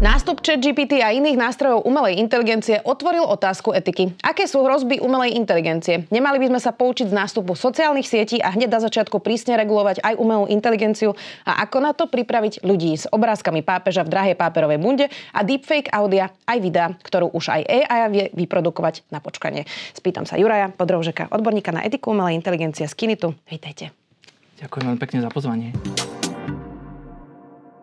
Nástup ChatGPT a iných nástrojov umelej inteligencie otvoril otázku etiky. Aké sú hrozby umelej inteligencie? Nemali by sme sa poučiť z nástupu sociálnych sietí a hneď na začiatku prísne regulovať aj umelú inteligenciu a ako na to pripraviť ľudí s obrázkami pápeža v drahej páperovej bunde a deepfake audia aj videa, ktorú už aj AI vie vyprodukovať na počkanie. Spýtam sa Juraja Podrovžeka, odborníka na etiku umelej inteligencie z Kinitu. Vítajte. Ďakujem veľmi pekne za pozvanie.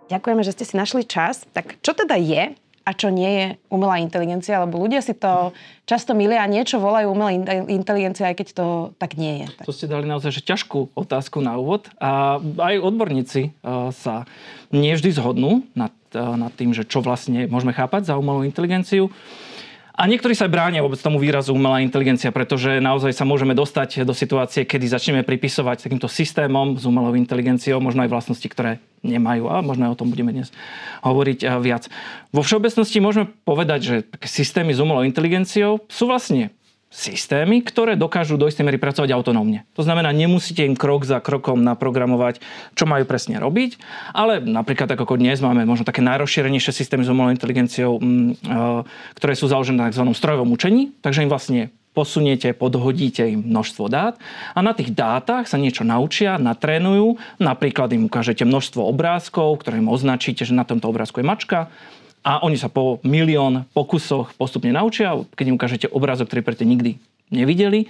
Ďakujeme, že ste si našli čas. Tak čo teda je a čo nie je umelá inteligencia, lebo ľudia si to často milia a niečo volajú umelá inteligencia, aj keď to tak nie je. To ste dali naozaj že ťažkú otázku na úvod a aj odborníci e, sa nie vždy zhodnú nad, e, nad tým, že čo vlastne môžeme chápať za umelú inteligenciu. A niektorí sa bránia vôbec tomu výrazu umelá inteligencia, pretože naozaj sa môžeme dostať do situácie, kedy začneme pripisovať takýmto systémom s umelou inteligenciou možno aj vlastnosti, ktoré nemajú. A možno aj o tom budeme dnes hovoriť eh, viac. Vo všeobecnosti môžeme povedať, že systémy s umelou inteligenciou sú vlastne systémy, ktoré dokážu do istej mery pracovať autonómne. To znamená, nemusíte im krok za krokom naprogramovať, čo majú presne robiť, ale napríklad ako dnes máme možno také najrozšírenejšie systémy s umelou inteligenciou, mm, e, ktoré sú založené na tzv. strojovom učení, takže im vlastne posuniete, podhodíte im množstvo dát a na tých dátach sa niečo naučia, natrénujú, napríklad im ukážete množstvo obrázkov, ktoré im označíte, že na tomto obrázku je mačka, a oni sa po milión pokusoch postupne naučia. Keď im ukážete obrázok, ktorý predtým nikdy nevideli,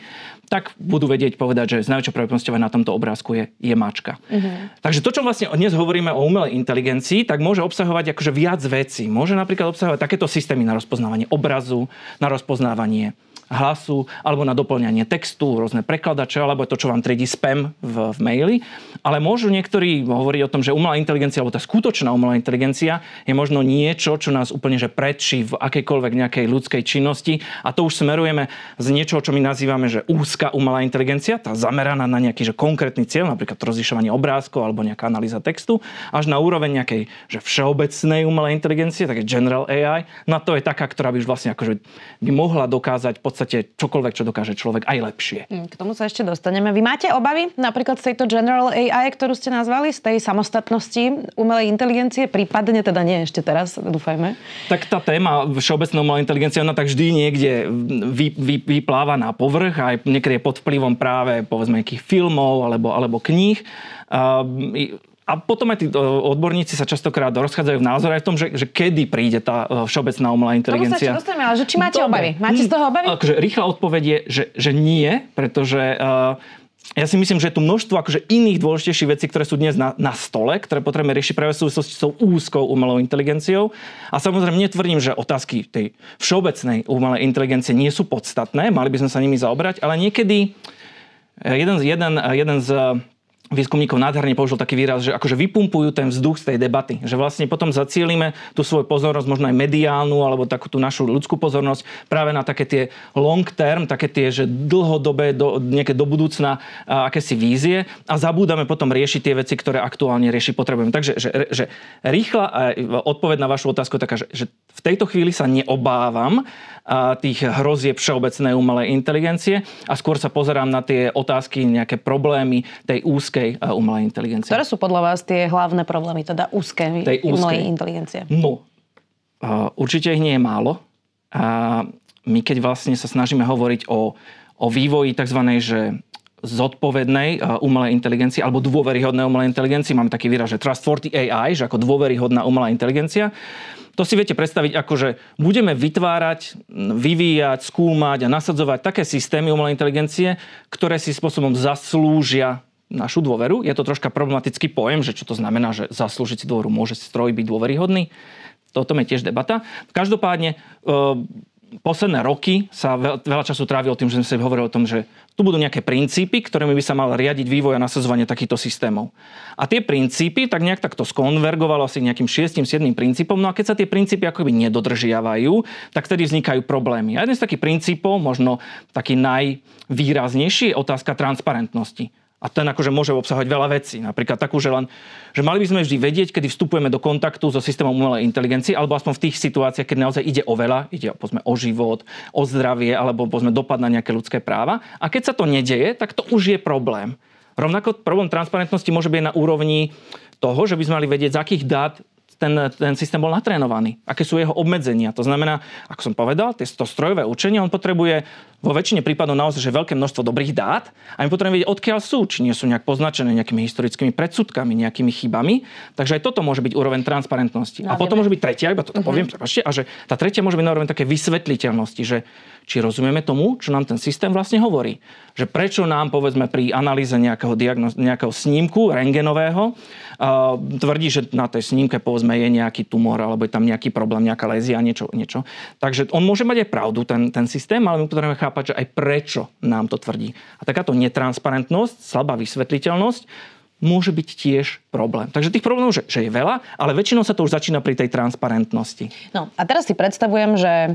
tak budú vedieť povedať, že z najväčšou pravdepodobnosťou na tomto obrázku je, je mačka. Uh-huh. Takže to, čo vlastne dnes hovoríme o umelej inteligencii, tak môže obsahovať akože viac vecí. Môže napríklad obsahovať takéto systémy na rozpoznávanie obrazu, na rozpoznávanie hlasu, alebo na doplňanie textu, rôzne prekladače, alebo to, čo vám triedí spam v, v maili. Ale môžu niektorí hovoriť o tom, že umelá inteligencia, alebo tá skutočná umelá inteligencia je možno niečo, čo nás úplne že predčí v akejkoľvek nejakej ľudskej činnosti. A to už smerujeme z niečoho, čo my nazývame, že úzka umelá inteligencia, tá zameraná na nejaký že konkrétny cieľ, napríklad rozlišovanie obrázkov alebo nejaká analýza textu, až na úroveň nejakej že všeobecnej umelej inteligencie, také general AI. Na to je taká, ktorá by už vlastne akože by mohla dokázať pod podstate čokoľvek, čo dokáže človek, aj lepšie. Hm, k tomu sa ešte dostaneme. Vy máte obavy napríklad z tejto General AI, ktorú ste nazvali, z tej samostatnosti umelej inteligencie, prípadne teda nie ešte teraz, dúfajme? Tak tá téma všeobecná umelá inteligencia, ona tak vždy niekde vy, vy, vypláva na povrch, aj niekedy je pod vplyvom práve povedzme nejakých filmov alebo, alebo kníh. Uh, a potom aj tí odborníci sa častokrát rozchádzajú v názore aj v tom, že, že kedy príde tá e, všeobecná umelá inteligencia. Tomu sa dostaneme, ale že či máte Dobre. obavy? Máte z toho obavy? Akože rýchla odpoveď je, že, že nie, pretože uh, ja si myslím, že je tu množstvo akože iných dôležitejších vecí, ktoré sú dnes na, na stole, ktoré potrebujeme riešiť práve v súvislosti s tou úzkou umelou inteligenciou. A samozrejme netvrdím, že otázky tej všeobecnej umelej inteligencie nie sú podstatné, mali by sme sa nimi zaobrať, ale niekedy jeden, jeden, jeden z výskumníkov nádherne použil taký výraz, že akože vypumpujú ten vzduch z tej debaty. Že vlastne potom zacielime tú svoju pozornosť, možno aj mediálnu, alebo takú tú našu ľudskú pozornosť práve na také tie long term, také tie, že dlhodobé, do, nejaké do budúcna akési vízie a zabúdame potom riešiť tie veci, ktoré aktuálne riešiť potrebujeme. Takže že, že rýchla odpoveď na vašu otázku je taká, že, že v tejto chvíli sa neobávam tých hrozieb všeobecnej umelej inteligencie a skôr sa pozerám na tie otázky, nejaké problémy tej úzkej umelej inteligencie. Ktoré sú podľa vás tie hlavné problémy, teda úzkej tej umelej inteligencie? No, určite ich nie je málo. A my keď vlastne sa snažíme hovoriť o, o vývoji tzv. že zodpovednej umelej inteligencii alebo dôveryhodnej umelej inteligencii. Máme taký výraz, že trustworthy AI, že ako dôveryhodná umelá inteligencia. To si viete predstaviť ako, že budeme vytvárať, vyvíjať, skúmať a nasadzovať také systémy umelej inteligencie, ktoré si spôsobom zaslúžia našu dôveru. Je to troška problematický pojem, že čo to znamená, že zaslúžiť si dôveru môže stroj byť dôveryhodný. Toto je tiež debata. Každopádne posledné roky sa veľa času trávilo tým, že sme si hovorili o tom, že tu budú nejaké princípy, ktorými by sa mal riadiť vývoj a nasadzovanie takýchto systémov. A tie princípy tak nejak takto skonvergovalo asi nejakým 6-7 princípom. No a keď sa tie princípy akoby nedodržiavajú, tak vtedy vznikajú problémy. A jeden z takých princípov, možno taký najvýraznejší, je otázka transparentnosti. A ten akože môže obsahovať veľa vecí. Napríklad takú, že, len, že mali by sme vždy vedieť, kedy vstupujeme do kontaktu so systémom umelej inteligencie, alebo aspoň v tých situáciách, keď naozaj ide o veľa, ide povedzme, o život, o zdravie, alebo povedzme, dopad na nejaké ľudské práva. A keď sa to nedeje, tak to už je problém. Rovnako problém transparentnosti môže byť na úrovni toho, že by sme mali vedieť, z akých dát ten, ten systém bol natrénovaný, aké sú jeho obmedzenia. To znamená, ako som povedal, to strojové učenie, on potrebuje vo väčšine prípadov naozaj že veľké množstvo dobrých dát a my potrebujeme vedieť, odkiaľ sú, či nie sú nejak poznačené nejakými historickými predsudkami, nejakými chybami. Takže aj toto môže byť úroveň transparentnosti. No, a potom môže byť tretia, iba toto uh-huh. poviem, prepáčte, a že tá tretia môže byť na úroveň také vysvetliteľnosti, že či rozumieme tomu, čo nám ten systém vlastne hovorí. Že prečo nám, povedzme, pri analýze nejakého, diagnoz, nejakého snímku rengenového uh, tvrdí, že na tej snímke, povedzme, je nejaký tumor, alebo je tam nejaký problém, nejaká lézia, niečo, niečo. Takže on môže mať aj pravdu, ten, ten systém, ale my potrebujeme chápať, že aj prečo nám to tvrdí. A takáto netransparentnosť, slabá vysvetliteľnosť môže byť tiež problém. Takže tých problémov, že, že je veľa, ale väčšinou sa to už začína pri tej transparentnosti. No a teraz si predstavujem, že e,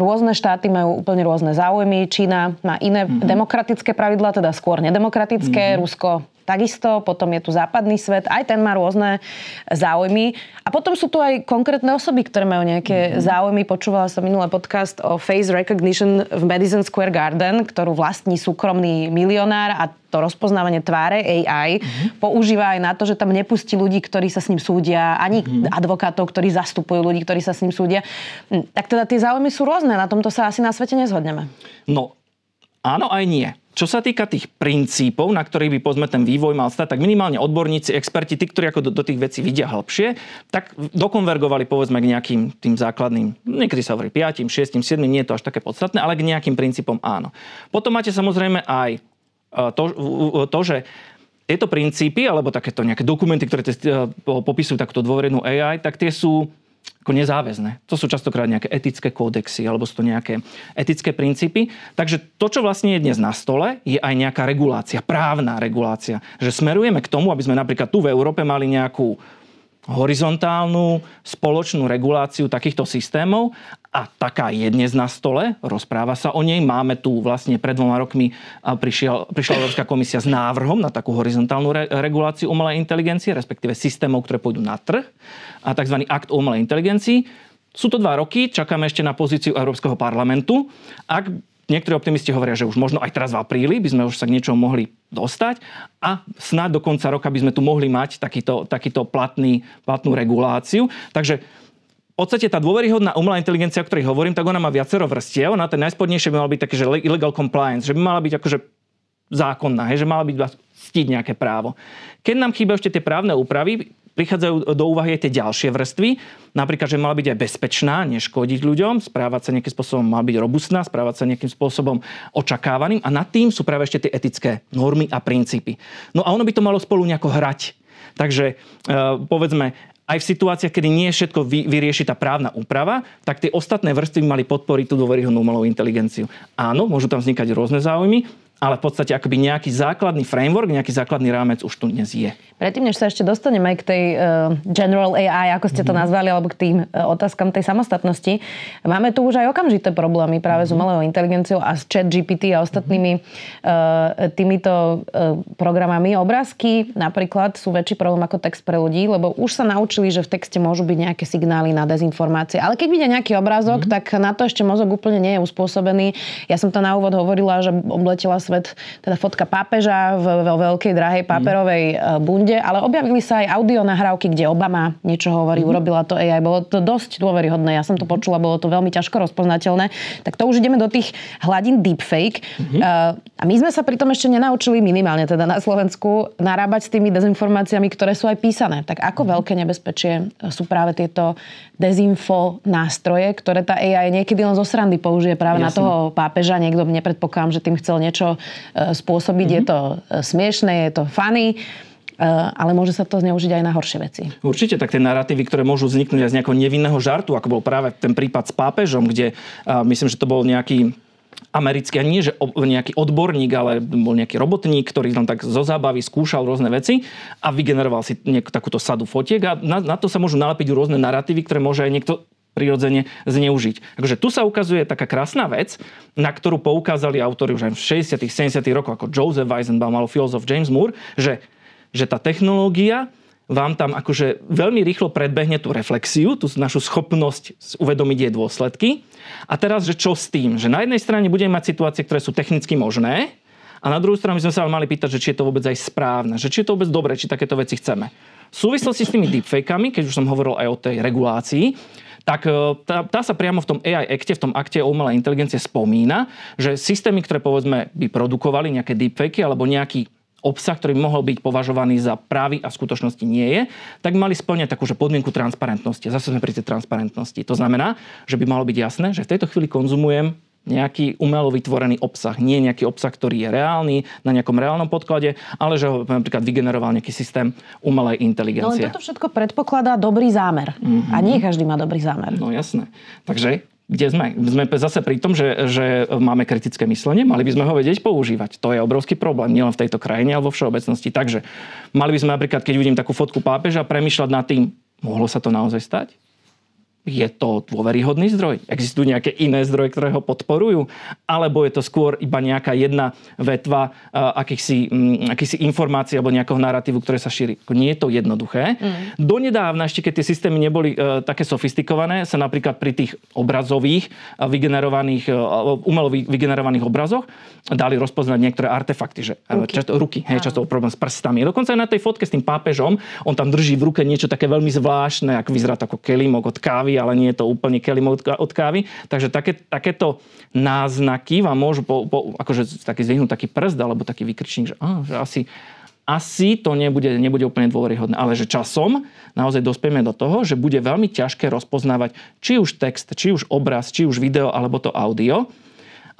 rôzne štáty majú úplne rôzne záujmy. Čína má iné mm-hmm. demokratické pravidlá, teda skôr nedemokratické. Mm-hmm. Rusko takisto, potom je tu západný svet, aj ten má rôzne záujmy. A potom sú tu aj konkrétne osoby, ktoré majú nejaké mm-hmm. záujmy. Počúvala som minulý podcast o face recognition v Madison Square Garden, ktorú vlastní súkromný milionár a to rozpoznávanie tváre AI mm-hmm. používa aj na to, že tam nepustí ľudí, ktorí sa s ním súdia, ani mm-hmm. advokátov, ktorí zastupujú ľudí, ktorí sa s ním súdia. Hm, tak teda tie záujmy sú rôzne, na tomto sa asi na svete nezhodneme. No, áno aj nie. Čo sa týka tých princípov, na ktorých by povedzme ten vývoj mal stať, tak minimálne odborníci, experti, tí, ktorí ako do, do tých vecí vidia hĺbšie, tak dokonvergovali povedzme k nejakým tým základným, niekedy sa hovorí 5, 6, 7, nie je to až také podstatné, ale k nejakým princípom áno. Potom máte samozrejme aj to, to že tieto princípy, alebo takéto nejaké dokumenty, ktoré e, popisujú takto dôverenú AI, tak tie sú ako nezáväzné. To sú častokrát nejaké etické kódexy alebo sú to nejaké etické princípy. Takže to, čo vlastne je dnes na stole, je aj nejaká regulácia, právna regulácia. Že smerujeme k tomu, aby sme napríklad tu v Európe mali nejakú horizontálnu spoločnú reguláciu takýchto systémov a taká je dnes na stole, rozpráva sa o nej. Máme tu vlastne pred dvoma rokmi prišiel, prišla Európska komisia s návrhom na takú horizontálnu re, reguláciu umelej inteligencie, respektíve systémov, ktoré pôjdu na trh a tzv. akt o umelej inteligencii. Sú to dva roky, čakáme ešte na pozíciu Európskeho parlamentu. Ak Niektorí optimisti hovoria, že už možno aj teraz v apríli by sme už sa k niečomu mohli dostať a snad do konca roka by sme tu mohli mať takýto, takýto platný, platnú reguláciu. Takže v podstate tá dôveryhodná umelá inteligencia, o ktorej hovorím, tak ona má viacero vrstiev. Na ten najspodnejšie by mala byť také, že illegal compliance, že by mala byť akože zákonná, že mala byť ctiť nejaké právo. Keď nám chýbajú ešte tie právne úpravy, prichádzajú do úvahy aj tie ďalšie vrstvy. Napríklad, že mala byť aj bezpečná, neškodiť ľuďom, správať sa nejakým spôsobom, mala byť robustná, správať sa nejakým spôsobom očakávaným a nad tým sú práve ešte tie etické normy a princípy. No a ono by to malo spolu nejako hrať. Takže e, povedzme, aj v situáciách, kedy nie všetko vy, vyrieši tá právna úprava, tak tie ostatné vrstvy mali podporiť tú dôveryhodnú umelú inteligenciu. Áno, môžu tam vznikať rôzne záujmy, ale v podstate akoby nejaký základný framework, nejaký základný rámec už tu dnes je. Predtým, než sa ešte dostaneme aj k tej uh, general AI, ako ste to mhm. nazvali, alebo k tým uh, otázkam tej samostatnosti, máme tu už aj okamžité problémy práve mm-hmm. s mhm. umelou inteligenciou a s chat GPT a ostatnými uh, týmito uh, programami. Obrázky napríklad sú väčší problém ako text pre ľudí, lebo už sa naučili, že v texte môžu byť nejaké signály na dezinformácie. Ale keď vidia nejaký obrázok, mm-hmm. tak na to ešte mozog úplne nie je uspôsobený. Ja som to na úvod hovorila, že obletela svet, teda fotka pápeža vo veľkej drahej paperovej mm. bunde, ale objavili sa aj audio nahrávky, kde Obama niečo hovorí, mm. urobila to AI. Bolo to dosť dôveryhodné. Ja som to počula, bolo to veľmi ťažko rozpoznateľné. Tak to už ideme do tých hladín deepfake. Mm-hmm. A my sme sa pritom ešte nenaučili minimálne teda na Slovensku narábať s tými dezinformáciami, ktoré sú aj písané. Tak ako mm-hmm. veľké nebezpečie sú práve tieto dezinfo nástroje, ktoré tá AI niekedy len zo srandy použije práve Jasne. na toho pápeža. Niekto nepredpokladám, že tým chcel niečo spôsobiť. Mm-hmm. Je to e, smiešné, je to funny e, ale môže sa to zneužiť aj na horšie veci. Určite, tak tie narratívy, ktoré môžu vzniknúť aj z nejakého nevinného žartu, ako bol práve ten prípad s pápežom, kde uh, myslím, že to bol nejaký americký, a nie že nejaký odborník, ale bol nejaký robotník, ktorý tam tak zo zábavy skúšal rôzne veci a vygeneroval si nejakú takúto sadu fotiek a na, na to sa môžu nalepiť rôzne narratívy, ktoré môže aj niekto prirodzene zneužiť. Takže tu sa ukazuje taká krásna vec, na ktorú poukázali autori už aj v 60 70 rokoch, ako Joseph Weizenbaum alebo filozof James Moore, že, že tá technológia vám tam akože veľmi rýchlo predbehne tú reflexiu, tú našu schopnosť uvedomiť jej dôsledky. A teraz, že čo s tým? Že na jednej strane budeme mať situácie, ktoré sú technicky možné, a na druhú stranu by sme sa mali pýtať, že či je to vôbec aj správne, že či je to vôbec dobré, či takéto veci chceme. V súvislosti s tými deepfakeami, keď už som hovoril aj o tej regulácii, tak e, tá, tá sa priamo v tom AI akte, v tom akte o umelej inteligencie spomína, že systémy, ktoré povedzme by produkovali nejaké deepfakey alebo nejaký obsah, ktorý mohol byť považovaný za právy a v skutočnosti nie je, tak mali splňať takúže podmienku transparentnosti. Zase sme pri tej transparentnosti. To znamená, že by malo byť jasné, že v tejto chvíli konzumujem nejaký umelo vytvorený obsah. Nie nejaký obsah, ktorý je reálny na nejakom reálnom podklade, ale že ho napríklad vygeneroval nejaký systém umelej inteligencie. No toto všetko predpokladá dobrý zámer. Mm-hmm. A nie každý má dobrý zámer. No jasné. Takže kde sme? Sme zase pri tom, že, že máme kritické myslenie, mali by sme ho vedieť používať. To je obrovský problém, nielen v tejto krajine, ale vo všeobecnosti. Takže mali by sme napríklad, keď vidím takú fotku pápeža, premyšľať nad tým, mohlo sa to naozaj stať? Je to dôveryhodný zdroj? Existujú nejaké iné zdroje, ktoré ho podporujú? Alebo je to skôr iba nejaká jedna vetva uh, akýchsi, um, akýchsi informácií alebo nejakého narratívu, ktoré sa šíri? Nie je to jednoduché. Mm. Donedávna, ešte keď tie systémy neboli uh, také sofistikované, sa napríklad pri tých obrazových uh, vygenerovaných, uh, umelo vygenerovaných obrazoch dali rozpoznať niektoré artefakty, že ruky, často, ruky hej, často problém s prstami. Dokonca aj na tej fotke s tým pápežom, on tam drží v ruke niečo také veľmi zvláštne, ako vyzerá to ako kelimok od kávy kávy, ale nie je to úplne kelim od kávy. Takže také, takéto náznaky vám môžu po, po, akože taký zvihnúť taký prst alebo taký vykrčník, že, á, že asi, asi to nebude, nebude úplne dôveryhodné. Ale že časom naozaj dospieme do toho, že bude veľmi ťažké rozpoznávať či už text, či už obraz, či už video alebo to audio.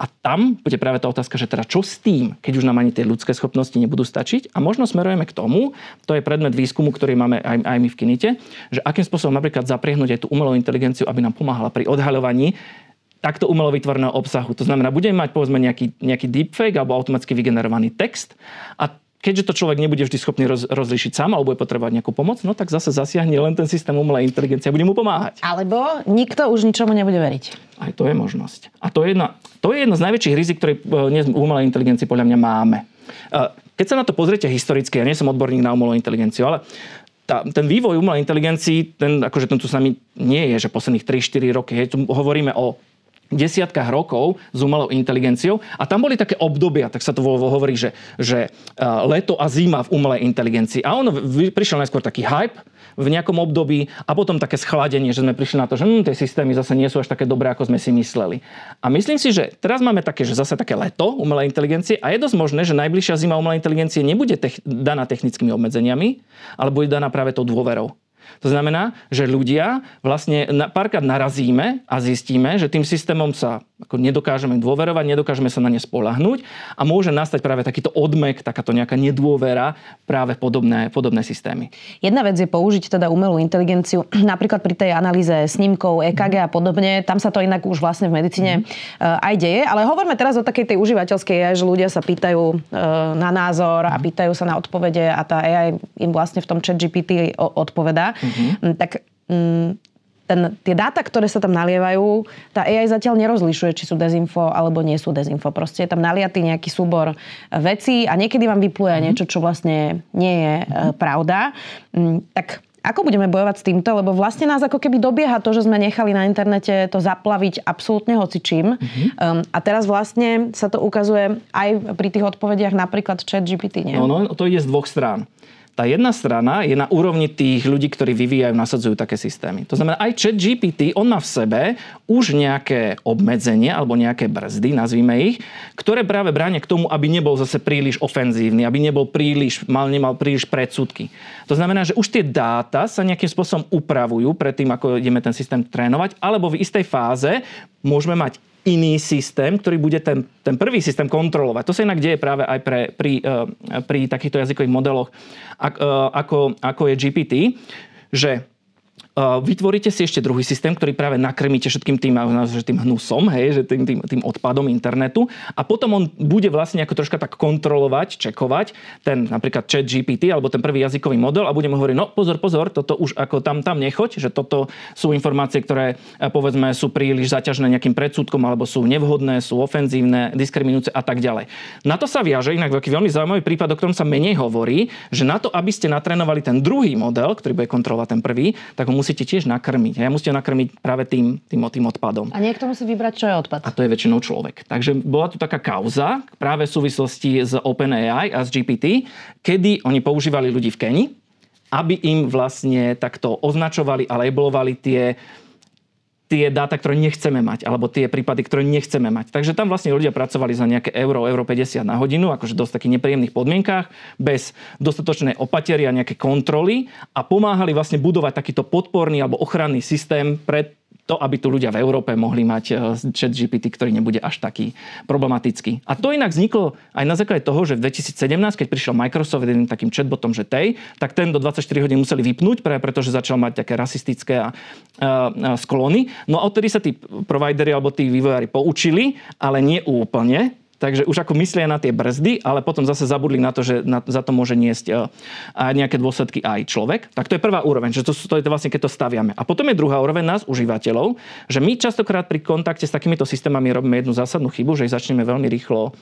A tam bude práve tá otázka, že teda čo s tým, keď už nám ani tie ľudské schopnosti nebudú stačiť. A možno smerujeme k tomu, to je predmet výskumu, ktorý máme aj, aj my v Kinite, že akým spôsobom napríklad zapriehnúť aj tú umelú inteligenciu, aby nám pomáhala pri odhaľovaní takto umelo vytvoreného obsahu. To znamená, budeme mať povedzme nejaký, nejaký deepfake alebo automaticky vygenerovaný text a keďže to človek nebude vždy schopný roz, rozlišiť sám alebo bude potrebovať nejakú pomoc, no tak zase zasiahne len ten systém umelej inteligencie a bude mu pomáhať. Alebo nikto už ničomu nebude veriť. Aj to je možnosť. A to je, jedna, to je jedno z najväčších rizik, ktoré e, dnes v umelej inteligencii podľa mňa máme. E, keď sa na to pozriete historicky, ja nie som odborník na umelú inteligenciu, ale tá, ten vývoj umelej inteligencii, ten, akože ten tu s nami nie je, že posledných 3-4 roky. Hej, tu hovoríme o desiatkách rokov s umelou inteligenciou a tam boli také obdobia, tak sa to hovorí, že, že leto a zima v umelej inteligencii. A on prišiel najskôr taký hype v nejakom období a potom také schladenie, že sme prišli na to, že hm, tie systémy zase nie sú až také dobré, ako sme si mysleli. A myslím si, že teraz máme také, že zase také leto umelej inteligencie a je dosť možné, že najbližšia zima umelej inteligencie nebude tech- daná technickými obmedzeniami, ale bude daná práve tou dôverou. To znamená, že ľudia vlastne párkrát narazíme a zistíme, že tým systémom sa ako nedokážeme dôverovať, nedokážeme sa na ne spolahnúť a môže nastať práve takýto odmek, takáto nejaká nedôvera práve podobné, podobné systémy. Jedna vec je použiť teda umelú inteligenciu napríklad pri tej analýze snímkov, EKG a podobne. Tam sa to inak už vlastne v medicíne mm. aj deje. Ale hovoríme teraz o takej tej užívateľskej že ľudia sa pýtajú e, na názor a pýtajú sa na odpovede a tá AI im vlastne v tom chat GPT odpovedá. Mm-hmm. Tak mm, ten, tie dáta, ktoré sa tam nalievajú, tá AI zatiaľ nerozlišuje, či sú dezinfo alebo nie sú dezinfo. Proste je tam naliatý nejaký súbor vecí a niekedy vám vypluje mm-hmm. niečo, čo vlastne nie je mm-hmm. pravda. Mm, tak ako budeme bojovať s týmto? Lebo vlastne nás ako keby dobieha to, že sme nechali na internete to zaplaviť absolútne hocičím. Mm-hmm. Um, a teraz vlastne sa to ukazuje aj pri tých odpovediach napríklad chat GPT, nie? No, no, to ide z dvoch strán. Tá jedna strana je na úrovni tých ľudí, ktorí vyvíjajú, nasadzujú také systémy. To znamená, aj chat GPT, on má v sebe už nejaké obmedzenie alebo nejaké brzdy, nazvime ich, ktoré práve bránia k tomu, aby nebol zase príliš ofenzívny, aby nebol príliš, mal, nemal príliš predsudky. To znamená, že už tie dáta sa nejakým spôsobom upravujú pred tým, ako ideme ten systém trénovať, alebo v istej fáze môžeme mať iný systém, ktorý bude ten, ten prvý systém kontrolovať. To sa inak deje práve aj pre, pri, uh, pri takýchto jazykových modeloch, uh, ako, ako je GPT, že vytvoríte si ešte druhý systém, ktorý práve nakrmíte všetkým tým, že tým hnusom, hej, že tým, tým, tým odpadom internetu a potom on bude vlastne ako troška tak kontrolovať, čekovať ten napríklad chat GPT alebo ten prvý jazykový model a budeme hovoriť, no pozor, pozor, toto už ako tam, tam nechoď, že toto sú informácie, ktoré e, povedzme sú príliš zaťažené nejakým predsudkom alebo sú nevhodné, sú ofenzívne, diskriminujúce a tak ďalej. Na to sa viaže inak veľký veľmi zaujímavý prípad, o ktorom sa menej hovorí, že na to, aby ste natrénovali ten druhý model, ktorý bude kontrolovať ten prvý, tak ho musíte tiež nakrmiť. A musíte nakrmiť práve tým, tým, tým odpadom. A niekto musí vybrať, čo je odpad. A to je väčšinou človek. Takže bola tu taká kauza práve v súvislosti s OpenAI a s GPT, kedy oni používali ľudí v Keni, aby im vlastne takto označovali a labelovali tie tie dáta, ktoré nechceme mať, alebo tie prípady, ktoré nechceme mať. Takže tam vlastne ľudia pracovali za nejaké euro, euro 50 na hodinu, akože dosť takých nepríjemných podmienkách, bez dostatočnej opatery a nejaké kontroly a pomáhali vlastne budovať takýto podporný alebo ochranný systém pred to, aby tu ľudia v Európe mohli mať e, chat GPT, ktorý nebude až taký problematický. A to inak vzniklo aj na základe toho, že v 2017, keď prišiel Microsoft jedným takým chatbotom, že tej, tak ten do 24 hodín museli vypnúť, práve pretože začal mať také rasistické a, a, a sklony. No a odtedy sa tí providery alebo tí vývojári poučili, ale nie úplne, Takže už ako myslia na tie brzdy, ale potom zase zabudli na to, že na, za to môže niesť uh, nejaké dôsledky aj človek. Tak to je prvá úroveň, že to, to je to vlastne, keď to staviame. A potom je druhá úroveň nás, užívateľov, že my častokrát pri kontakte s takýmito systémami robíme jednu zásadnú chybu, že ich začneme veľmi rýchlo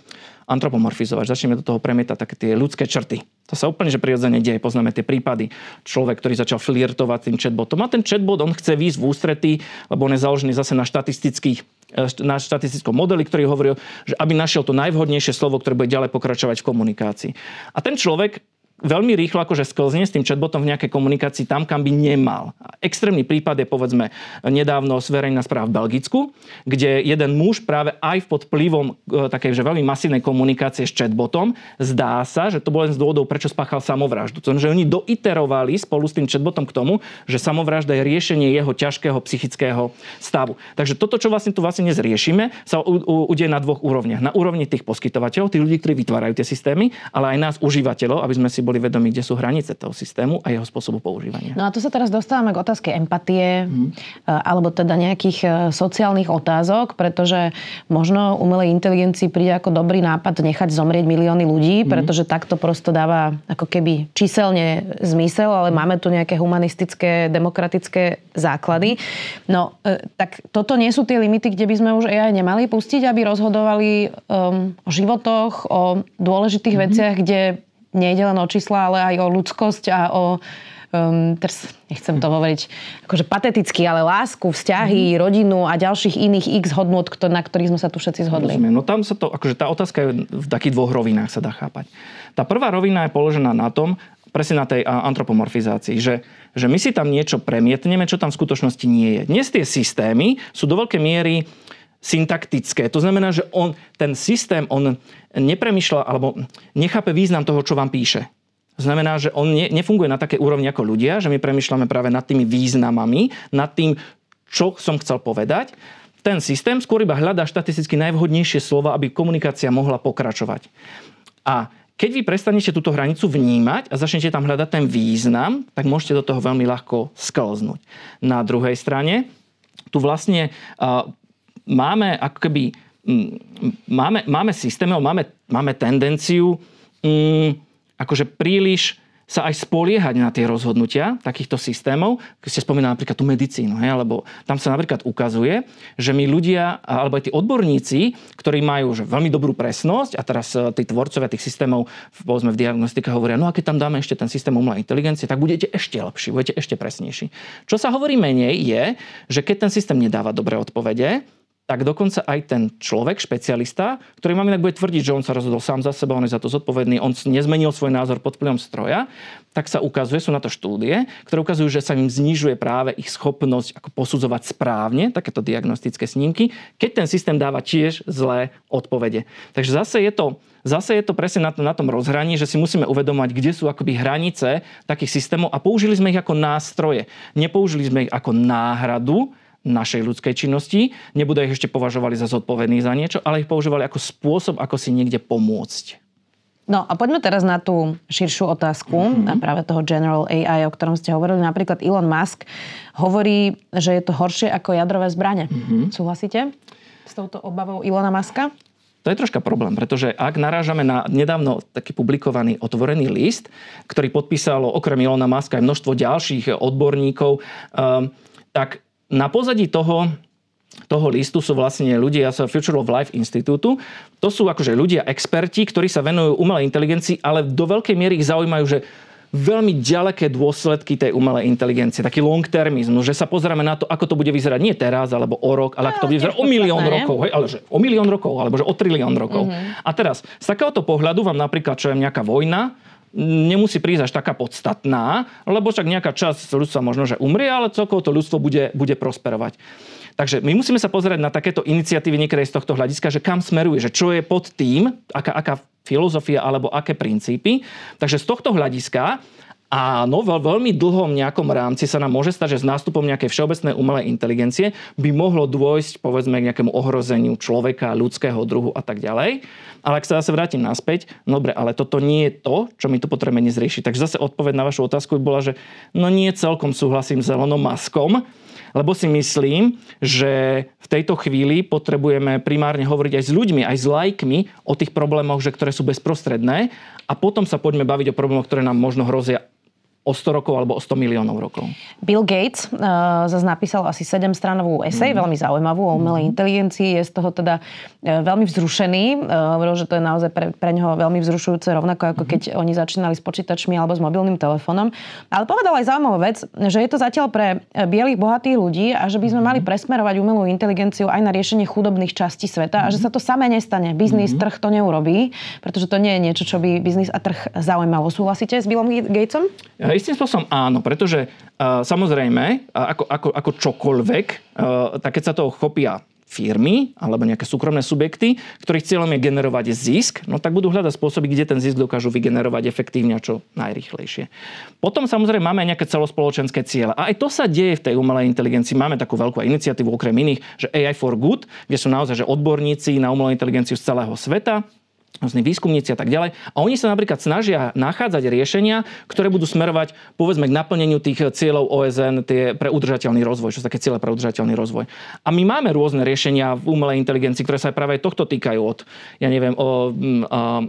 antropomorfizovať, začneme do toho premietať také tie ľudské črty. To sa úplne že prirodzene deje, poznáme tie prípady. Človek, ktorý začal flirtovať tým chatbotom a ten chatbot, on chce výjsť v ústretí, lebo on je založený zase na štatistických E, na štatistickom modeli, ktorý hovoril, že aby našiel to najvhodnejšie slovo, ktoré bude ďalej pokračovať v komunikácii. A ten človek veľmi rýchlo akože sklzne s tým chatbotom v nejakej komunikácii tam, kam by nemal. Extrémny prípad je povedzme nedávno zverejná správa v Belgicku, kde jeden muž práve aj pod vplyvom e, takej že veľmi masívnej komunikácie s chatbotom zdá sa, že to bol len z dôvodov, prečo spáchal samovraždu. To, že oni doiterovali spolu s tým chatbotom k tomu, že samovražda je riešenie jeho ťažkého psychického stavu. Takže toto, čo vlastne tu vlastne dnes riešime, sa u, udeje na dvoch úrovniach. Na úrovni tých poskytovateľov, tých ľudí, ktorí vytvárajú tie systémy, ale aj nás užívateľov, aby sme si boli vedomi, kde sú hranice toho systému a jeho spôsobu používania. No a tu sa teraz dostávame k otázke empatie mm. alebo teda nejakých e, sociálnych otázok, pretože možno umelej inteligencii príde ako dobrý nápad nechať zomrieť milióny ľudí, mm. pretože takto prosto dáva ako keby číselne zmysel, ale máme tu nejaké humanistické, demokratické základy. No, e, tak toto nie sú tie limity, kde by sme už AI nemali pustiť, aby rozhodovali um, o životoch, o dôležitých mm-hmm. veciach, kde nejde len o čísla, ale aj o ľudskosť a o um, teraz nechcem to hovoriť akože pateticky, ale lásku, vzťahy, mm-hmm. rodinu a ďalších iných x hodnot, na ktorých sme sa tu všetci zhodli. Rozumiem. No tam sa to, akože tá otázka je v takých dvoch rovinách sa dá chápať. Tá prvá rovina je položená na tom, presne na tej antropomorfizácii, že, že my si tam niečo premietneme, čo tam v skutočnosti nie je. Dnes tie systémy sú do veľkej miery syntaktické. To znamená, že on, ten systém, on nepremýšľa alebo nechápe význam toho, čo vám píše. To znamená, že on ne, nefunguje na také úrovni ako ľudia, že my premýšľame práve nad tými významami, nad tým, čo som chcel povedať. Ten systém skôr iba hľadá štatisticky najvhodnejšie slova, aby komunikácia mohla pokračovať. A keď vy prestanete túto hranicu vnímať a začnete tam hľadať ten význam, tak môžete do toho veľmi ľahko sklznúť. Na druhej strane, tu vlastne máme ako keby máme, máme systém, máme, máme tendenciu um, akože príliš sa aj spoliehať na tie rozhodnutia takýchto systémov. Keď ste spomínali napríklad tú medicínu, hej, lebo tam sa napríklad ukazuje, že my ľudia, alebo aj tí odborníci, ktorí majú že veľmi dobrú presnosť a teraz e, tí tvorcovia tých systémov povedzme v diagnostike hovoria, no a keď tam dáme ešte ten systém umelej inteligencie, tak budete ešte lepší, budete ešte presnejší. Čo sa hovorí menej je, že keď ten systém nedáva dobré odpovede, tak dokonca aj ten človek, špecialista, ktorý vám inak bude tvrdiť, že on sa rozhodol sám za seba, on je za to zodpovedný, on nezmenil svoj názor pod vplyvom stroja, tak sa ukazuje, sú na to štúdie, ktoré ukazujú, že sa im znižuje práve ich schopnosť ako posudzovať správne takéto diagnostické snímky, keď ten systém dáva tiež zlé odpovede. Takže zase je to Zase je to presne na, na tom rozhraní, že si musíme uvedomať, kde sú akoby hranice takých systémov a použili sme ich ako nástroje. Nepoužili sme ich ako náhradu našej ľudskej činnosti, nebudú ich ešte považovali za zodpovedný za niečo, ale ich používali ako spôsob, ako si niekde pomôcť. No a poďme teraz na tú širšiu otázku mm-hmm. práve toho General AI, o ktorom ste hovorili. Napríklad Elon Musk hovorí, že je to horšie ako jadrové zbranie. Mm-hmm. Súhlasíte s touto obavou Ilona Muska? To je troška problém, pretože ak narážame na nedávno taký publikovaný otvorený list, ktorý podpísalo okrem Ilona Muska aj množstvo ďalších odborníkov, um, tak na pozadí toho toho listu sú vlastne ľudia z Future of Life Institute. To sú akože ľudia experti, ktorí sa venujú umelej inteligencii, ale do veľkej miery ich zaujímajú, že veľmi ďaleké dôsledky tej umelej inteligencie, taký long termizmus, že sa pozrieme na to, ako to bude vyzerať nie teraz alebo o rok, ale ako to bude vyzerať o milión rokov, hej, ale že o milión rokov, alebo že o trilión rokov. Mm-hmm. A teraz, z takéhoto pohľadu vám napríklad, čo je nejaká vojna, nemusí prísť až taká podstatná, lebo však nejaká časť ľudstva možno, že umrie, ale celkovo to ľudstvo bude, bude prosperovať. Takže my musíme sa pozerať na takéto iniciatívy niekedy z tohto hľadiska, že kam smeruje, že čo je pod tým, aká, aká filozofia alebo aké princípy. Takže z tohto hľadiska Áno, vo veľmi dlhom nejakom rámci sa nám môže stať, že s nástupom nejakej všeobecnej umelej inteligencie by mohlo dôjsť povedzme k nejakému ohrozeniu človeka, ľudského druhu a tak ďalej. Ale ak sa zase vrátim naspäť, no dobre, ale toto nie je to, čo my tu potrebujeme dnes riešiť. Takže zase odpoveď na vašu otázku by bola, že no nie celkom súhlasím s Elonom Maskom, lebo si myslím, že v tejto chvíli potrebujeme primárne hovoriť aj s ľuďmi, aj s lajkmi o tých problémoch, že ktoré sú bezprostredné a potom sa poďme baviť o problémoch, ktoré nám možno hrozia o 100 rokov alebo o 100 miliónov rokov. Bill Gates uh, zase napísal asi 7-stranovú esej, mm. veľmi zaujímavú o umelej mm. inteligencii. Je z toho teda uh, veľmi vzrušený. Uh, hovoril, že to je naozaj pre, pre neho veľmi vzrušujúce, rovnako ako mm. keď oni začínali s počítačmi alebo s mobilným telefónom. Ale povedal aj zaujímavú vec, že je to zatiaľ pre bielých bohatých ľudí a že by sme mm. mali presmerovať umelú inteligenciu aj na riešenie chudobných častí sveta mm. a že sa to samé nestane. Biznis, mm. trh to neurobí, pretože to nie je niečo, čo by biznis a trh zaujímalo. Súhlasíte s Billom Gatesom? Ja istým spôsobom áno, pretože uh, samozrejme, uh, ako, ako, ako čokoľvek, uh, tak keď sa toho chopia firmy alebo nejaké súkromné subjekty, ktorých cieľom je generovať zisk, no tak budú hľadať spôsoby, kde ten zisk dokážu vygenerovať efektívne a čo najrychlejšie. Potom samozrejme máme aj nejaké celospoločenské ciele. A aj to sa deje v tej umelej inteligencii. Máme takú veľkú iniciatívu okrem iných, že AI for Good, kde sú naozaj že odborníci na umelú inteligenciu z celého sveta, rôzni výskumníci a tak ďalej. A oni sa napríklad snažia nachádzať riešenia, ktoré budú smerovať povedzme k naplneniu tých cieľov OSN tie pre udržateľný rozvoj, čo sú také ciele pre udržateľný rozvoj. A my máme rôzne riešenia v umelej inteligencii, ktoré sa práve tohto týkajú od, ja neviem, o,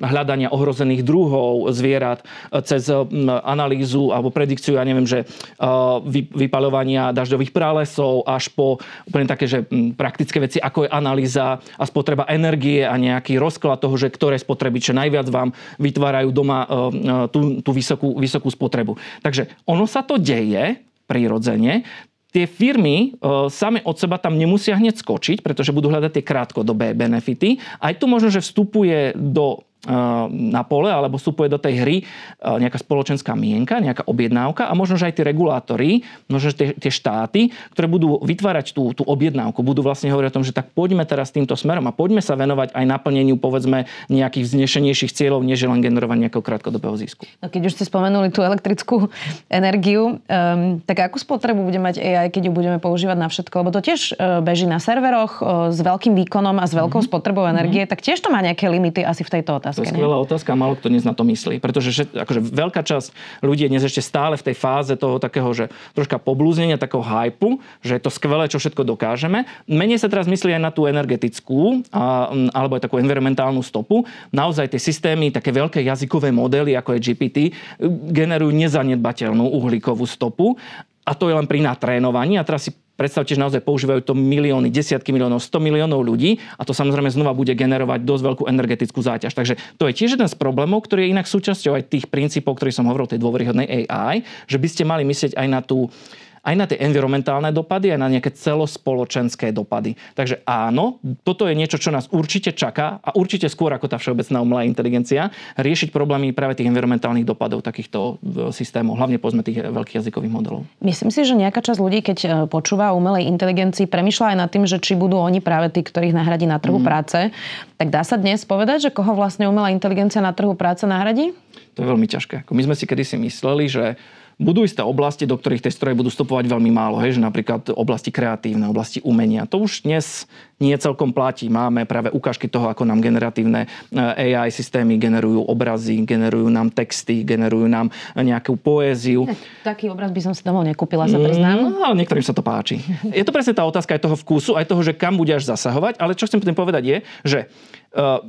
hľadania ohrozených druhov zvierat cez analýzu alebo predikciu, ja neviem, že vypaľovania dažďových pralesov až po úplne také, že praktické veci, ako je analýza a spotreba energie a nejaký rozklad toho, že ktoré spotrebiče najviac vám vytvárajú doma e, e, tú, tú vysokú, vysokú spotrebu. Takže ono sa to deje prirodzene, tie firmy e, same od seba tam nemusia hneď skočiť, pretože budú hľadať tie krátkodobé benefity. Aj tu možno, že vstupuje do na pole alebo vstupuje do tej hry nejaká spoločenská mienka, nejaká objednávka a možno, že aj tí regulátori, možno, že tie, tie štáty, ktoré budú vytvárať tú, tú objednávku, budú vlastne hovoriť o tom, že tak poďme teraz týmto smerom a poďme sa venovať aj naplneniu povedzme nejakých vznešenejších cieľov, než len generovať nejakého krátkodobého zisku. No keď už ste spomenuli tú elektrickú energiu, um, tak akú spotrebu bude mať AI, keď ju budeme používať na všetko? Lebo to tiež uh, beží na serveroch uh, s veľkým výkonom a s veľkou mm-hmm. spotrebou energie, mm-hmm. tak tiež to má nejaké limity asi v tejto otázke otázke. To je skvelá otázka a málo kto dnes na to myslí. Pretože že, akože veľká časť ľudí je dnes ešte stále v tej fáze toho takého, že troška poblúznenia, takého hypu, že je to skvelé, čo všetko dokážeme. Menej sa teraz myslí aj na tú energetickú a, alebo aj takú environmentálnu stopu. Naozaj tie systémy, také veľké jazykové modely, ako je GPT, generujú nezanedbateľnú uhlíkovú stopu a to je len pri natrénovaní. A teraz si Predstavte, že naozaj používajú to milióny, desiatky miliónov, 100 miliónov ľudí a to samozrejme znova bude generovať dosť veľkú energetickú záťaž. Takže to je tiež jeden z problémov, ktorý je inak súčasťou aj tých princípov, ktorý som hovoril, tej dôveryhodnej AI, že by ste mali myslieť aj na tú aj na tie environmentálne dopady, aj na nejaké celospoločenské dopady. Takže áno, toto je niečo, čo nás určite čaká a určite skôr ako tá všeobecná umelá inteligencia, riešiť problémy práve tých environmentálnych dopadov takýchto systémov, hlavne povedzme tých veľkých jazykových modelov. Myslím si, že nejaká časť ľudí, keď e, počúva o umelej inteligencii, premyšľa aj nad tým, že či budú oni práve tí, ktorých nahradí na trhu mm. práce. Tak dá sa dnes povedať, že koho vlastne umelá inteligencia na trhu práce nahradí? To je veľmi ťažké. My sme si kedysi mysleli, že budú isté oblasti, do ktorých tie stroje budú vstupovať veľmi málo. Hej, že napríklad oblasti kreatívne, oblasti umenia. To už dnes nie celkom platí. Máme práve ukážky toho, ako nám generatívne eh, AI systémy generujú obrazy, generujú nám texty, generujú nám nejakú poéziu. Taký obraz by som si domov nekúpila, sa priznám. No, ale niektorým sa to páči. Je to presne tá otázka aj toho vkusu, aj toho, že kam budeš zasahovať. Ale čo chcem tým povedať je, že uh,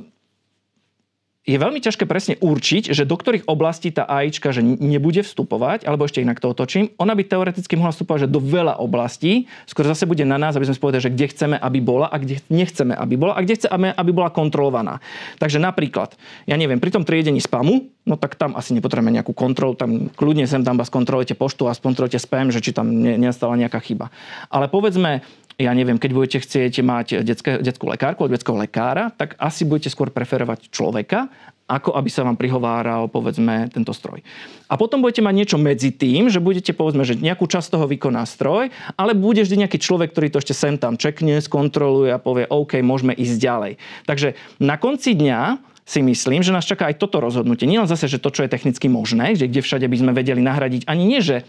je veľmi ťažké presne určiť, že do ktorých oblastí tá AIčka že nebude vstupovať, alebo ešte inak to otočím. Ona by teoreticky mohla vstupovať že do veľa oblastí, skôr zase bude na nás, aby sme povedali, že kde chceme, aby bola a kde nechceme, aby bola a kde chceme, aby bola kontrolovaná. Takže napríklad, ja neviem, pri tom triedení spamu, no tak tam asi nepotrebujeme nejakú kontrolu, tam kľudne sem tam vás kontrolujete poštu a skontrolujete spam, že či tam nestala nejaká chyba. Ale povedzme, ja neviem, keď budete chcieť mať detské, detskú lekárku od detského lekára, tak asi budete skôr preferovať človeka, ako aby sa vám prihováral, povedzme, tento stroj. A potom budete mať niečo medzi tým, že budete, povedzme, že nejakú časť toho vykoná stroj, ale bude vždy nejaký človek, ktorý to ešte sem tam čekne, skontroluje a povie, OK, môžeme ísť ďalej. Takže na konci dňa si myslím, že nás čaká aj toto rozhodnutie. Nie len zase, že to, čo je technicky možné, že kde všade by sme vedeli nahradiť, ani nie, že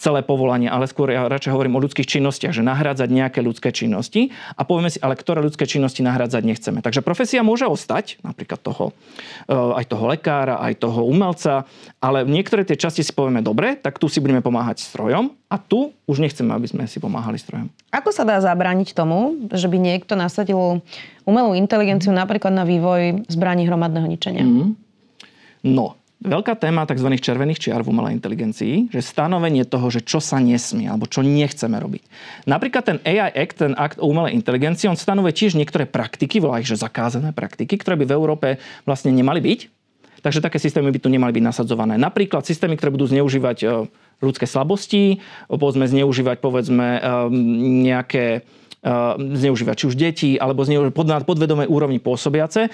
celé povolanie, ale skôr ja radšej hovorím o ľudských činnostiach, že nahrádzať nejaké ľudské činnosti a povieme si, ale ktoré ľudské činnosti nahrádzať nechceme. Takže profesia môže ostať, napríklad toho, eh, aj toho lekára, aj toho umelca, ale niektoré tie časti si povieme, dobre, tak tu si budeme pomáhať strojom a tu už nechceme, aby sme si pomáhali strojom. Ako sa dá zabrániť tomu, že by niekto nasadil umelú inteligenciu napríklad na vývoj zbraní hromadného ničenia? Mm. No, veľká téma tzv. červených čiar v umelej inteligencii, že stanovenie toho, že čo sa nesmie alebo čo nechceme robiť. Napríklad ten AI Act, ten akt o umelej inteligencii, on stanovuje tiež niektoré praktiky, volá ich, že zakázané praktiky, ktoré by v Európe vlastne nemali byť. Takže také systémy by tu nemali byť nasadzované. Napríklad systémy, ktoré budú zneužívať e, ľudské slabosti, povedzme zneužívať povedzme e, nejaké e, zneužívať či už deti, alebo zneužívať pod, podvedomej úrovni pôsobiace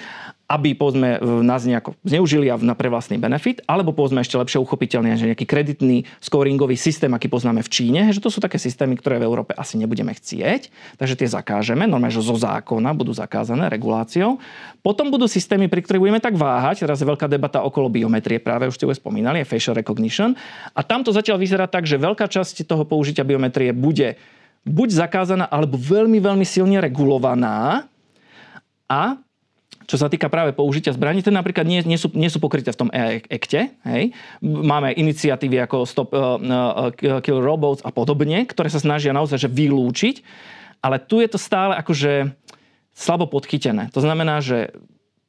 aby povedzme nás nejako zneužili na pre vlastný benefit, alebo povedzme ešte lepšie uchopiteľný, že nejaký kreditný scoringový systém, aký poznáme v Číne, že to sú také systémy, ktoré v Európe asi nebudeme chcieť, takže tie zakážeme, normálne, že zo zákona budú zakázané reguláciou. Potom budú systémy, pri ktorých budeme tak váhať, teraz je veľká debata okolo biometrie, práve už ste už spomínali, je facial recognition. A tam to zatiaľ vyzerá tak, že veľká časť toho použitia biometrie bude buď zakázaná, alebo veľmi, veľmi silne regulovaná. A čo sa týka práve použitia zbraní, ten napríklad nie, nie, sú, nie sú pokryté v tom ekte. Hej. Máme iniciatívy ako Stop uh, uh, Kill Robots a podobne, ktoré sa snažia naozaj že vylúčiť, ale tu je to stále akože slabo podchytené. To znamená, že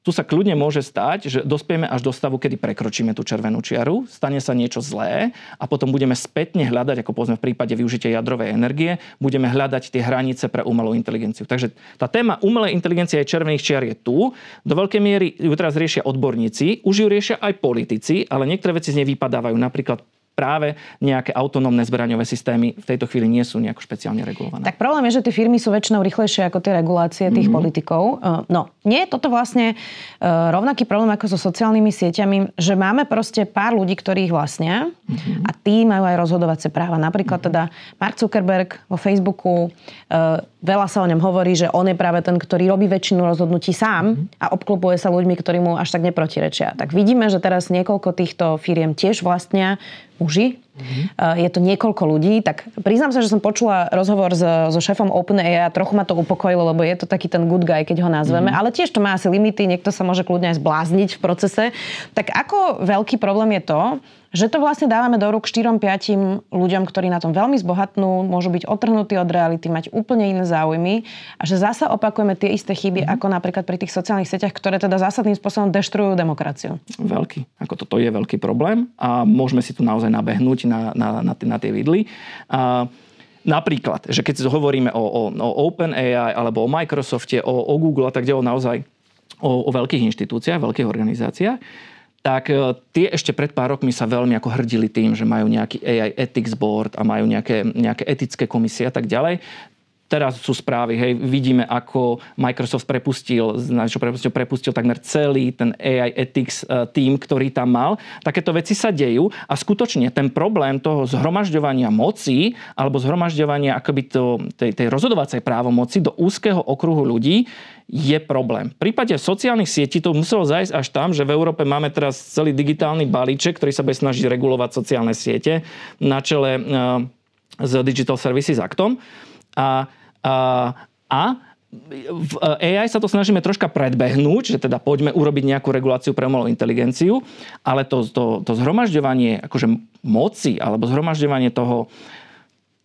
tu sa kľudne môže stať, že dospieme až do stavu, kedy prekročíme tú červenú čiaru, stane sa niečo zlé a potom budeme spätne hľadať, ako povedzme v prípade využitia jadrovej energie, budeme hľadať tie hranice pre umelú inteligenciu. Takže tá téma umelej inteligencie aj červených čiar je tu. Do veľkej miery ju teraz riešia odborníci, už ju riešia aj politici, ale niektoré veci z nej vypadávajú. Napríklad práve nejaké autonómne zbraňové systémy v tejto chvíli nie sú nejako špeciálne regulované. Tak problém je, že tie firmy sú väčšinou rýchlejšie ako tie regulácie tých mm-hmm. politikov. E, no, nie je toto vlastne e, rovnaký problém ako so sociálnymi sieťami, že máme proste pár ľudí, ktorí ich vlastnia mm-hmm. a tí majú aj rozhodovacie práva. Napríklad mm-hmm. teda Mark Zuckerberg vo Facebooku, e, veľa sa o ňom hovorí, že on je práve ten, ktorý robí väčšinu rozhodnutí sám mm-hmm. a obklopuje sa ľuďmi, ktorí mu až tak neprotirečia. Tak vidíme, že teraz niekoľko týchto firiem tiež vlastnia muži. Mm-hmm. Je to niekoľko ľudí. Tak priznám sa, že som počula rozhovor so, so šéfom OpenAI a trochu ma to upokojilo, lebo je to taký ten good guy, keď ho nazveme. Mm-hmm. Ale tiež to má asi limity, niekto sa môže kľudne aj zblázniť v procese. Tak ako veľký problém je to, že to vlastne dávame do rúk 4-5 ľuďom, ktorí na tom veľmi zbohatnú, môžu byť otrhnutí od reality, mať úplne iné záujmy a že zasa opakujeme tie isté chyby, mm. ako napríklad pri tých sociálnych sieťach, ktoré teda zásadným spôsobom deštrujú demokraciu. Veľký. Ako toto je veľký problém a môžeme si tu naozaj nabehnúť na, na, na, na tie vidly. A Napríklad, že keď hovoríme o, o, o OpenAI alebo o Microsofte, o, o Google a tak ďalej, naozaj o, o veľkých inštitúciách, veľkých organizáciách, tak e, tie ešte pred pár rokmi sa veľmi ako hrdili tým, že majú nejaký AI Ethics Board a majú nejaké, nejaké etické komisie a tak ďalej. Teraz sú správy, hej, vidíme, ako Microsoft prepustil, čo prepustil, prepustil takmer celý ten AI ethics e, tým, ktorý tam mal. Takéto veci sa dejú a skutočne ten problém toho zhromažďovania moci alebo zhromažďovania akoby to, tej, tej rozhodovacej právomoci do úzkeho okruhu ľudí je problém. V prípade sociálnych sietí to muselo zajsť až tam, že v Európe máme teraz celý digitálny balíček, ktorý sa bude snažiť regulovať sociálne siete na čele s Digital Services Actom. A, a, v AI sa to snažíme troška predbehnúť, že teda poďme urobiť nejakú reguláciu pre umelú inteligenciu, ale to, to, to zhromažďovanie akože moci alebo zhromažďovanie toho,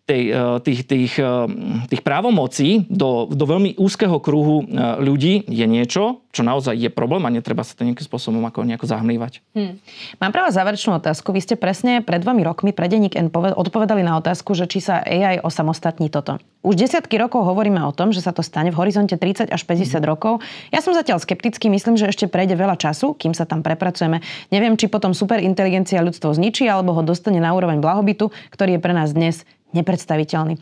tej, eh, tých, tých, eh, tých právomocí do, do veľmi úzkeho kruhu eh, ľudí je niečo, čo naozaj je problém a netreba sa to nejakým spôsobom ako nejako zahmlívať. Hmm. Mám pre vás záverečnú otázku. Vy ste presne pred dvomi rokmi pre Denník N odpovedali na otázku, že či sa AI osamostatní toto. Už desiatky rokov hovoríme o tom, že sa to stane v horizonte 30 až 50 hmm. rokov. Ja som zatiaľ skeptický, myslím, že ešte prejde veľa času, kým sa tam prepracujeme. Neviem, či potom superinteligencia ľudstvo zničí alebo ho dostane na úroveň blahobytu, ktorý je pre nás dnes nepredstaviteľný.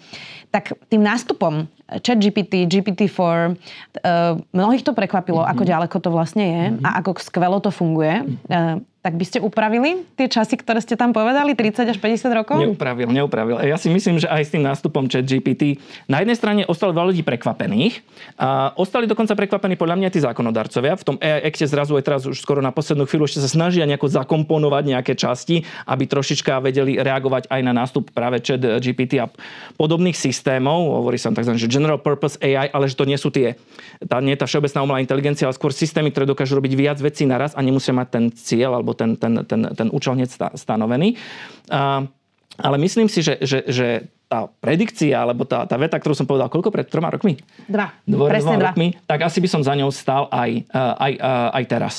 Tak tým nástupom ChatGPT, GPT-4, uh, mnohých to prekvapilo, mm-hmm. ako ďaleko to vlastne je mm-hmm. a ako skvelo to funguje. Tak by ste upravili tie časy, ktoré ste tam povedali, 30 až 50 rokov? Neupravil, neupravil. Ja si myslím, že aj s tým nástupom chat GPT na jednej strane ostali veľa ľudí prekvapených a ostali dokonca prekvapení podľa mňa tí zákonodarcovia. V tom Acte zrazu aj teraz už skoro na poslednú chvíľu ešte sa snažia nejako zakomponovať nejaké časti, aby trošička vedeli reagovať aj na nástup práve chat GPT a podobných systémov. Hovorí sa že general purpose AI, ale že to nie sú tie, tá, nie tá všeobecná umelá inteligencia, ale skôr systémy, ktoré dokážu robiť viac vecí naraz a nemusia mať ten cieľ alebo ten, ten, ten, ten účel hneď stanovený. Ale myslím si, že, že, že tá predikcia, alebo tá, tá veta, ktorú som povedal, koľko pred troma rokmi? Dva. Dvo, Presne dva. Rokmi, tak asi by som za ňou stál aj, aj, aj, aj teraz.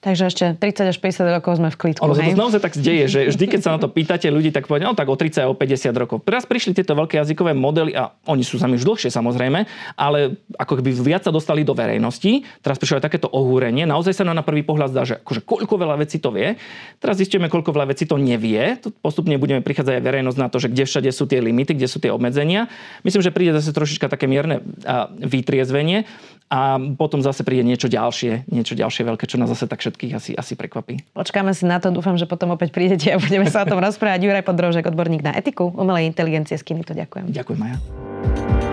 Takže ešte 30 až 50 rokov sme v klidku. Ono sa to naozaj tak deje, že vždy, keď sa na to pýtate ľudí, tak povedia, no tak o 30 a o 50 rokov. Teraz prišli tieto veľké jazykové modely a oni sú sami už dlhšie samozrejme, ale ako keby viac sa dostali do verejnosti. Teraz prišlo aj takéto ohúrenie. Naozaj sa nám na prvý pohľad zdá, že akože koľko veľa vecí to vie. Teraz zistíme, koľko veľa vecí to nevie. Postupne budeme prichádzať aj verejnosť na to, že kde všade sú tie limity, kde sú tie obmedzenia. Myslím, že príde zase trošička také mierne vytriezvenie a potom zase príde niečo ďalšie, niečo ďalšie veľké, čo nás zase tak všetkých asi, asi prekvapí. Počkáme si na to, dúfam, že potom opäť prídete a budeme sa o tom rozprávať. Juraj Podrožek, odborník na etiku, umelej inteligencie z to ďakujem. Ďakujem, Maja.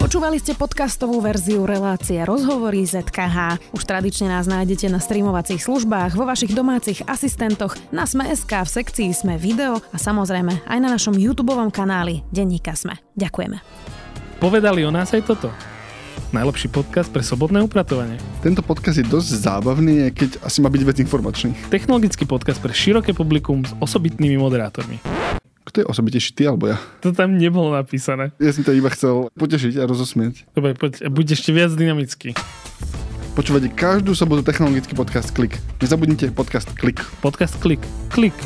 Počúvali ste podcastovú verziu relácie Rozhovory ZKH. Už tradične nás nájdete na streamovacích službách, vo vašich domácich asistentoch, na Sme.sk, v sekcii Sme video a samozrejme aj na našom YouTube kanáli Denníka Sme. Ďakujeme. Povedali o nás aj toto najlepší podcast pre sobotné upratovanie. Tento podcast je dosť zábavný, keď asi má byť vec informačný. Technologický podcast pre široké publikum s osobitnými moderátormi. Kto je osobitejší, ty alebo ja? To tam nebolo napísané. Ja som to iba chcel potešiť a rozosmieť. Dobre, poď, buď ešte viac dynamický. Počúvate každú sobotu technologický podcast Klik. Nezabudnite podcast Klik. Podcast Klik. Klik.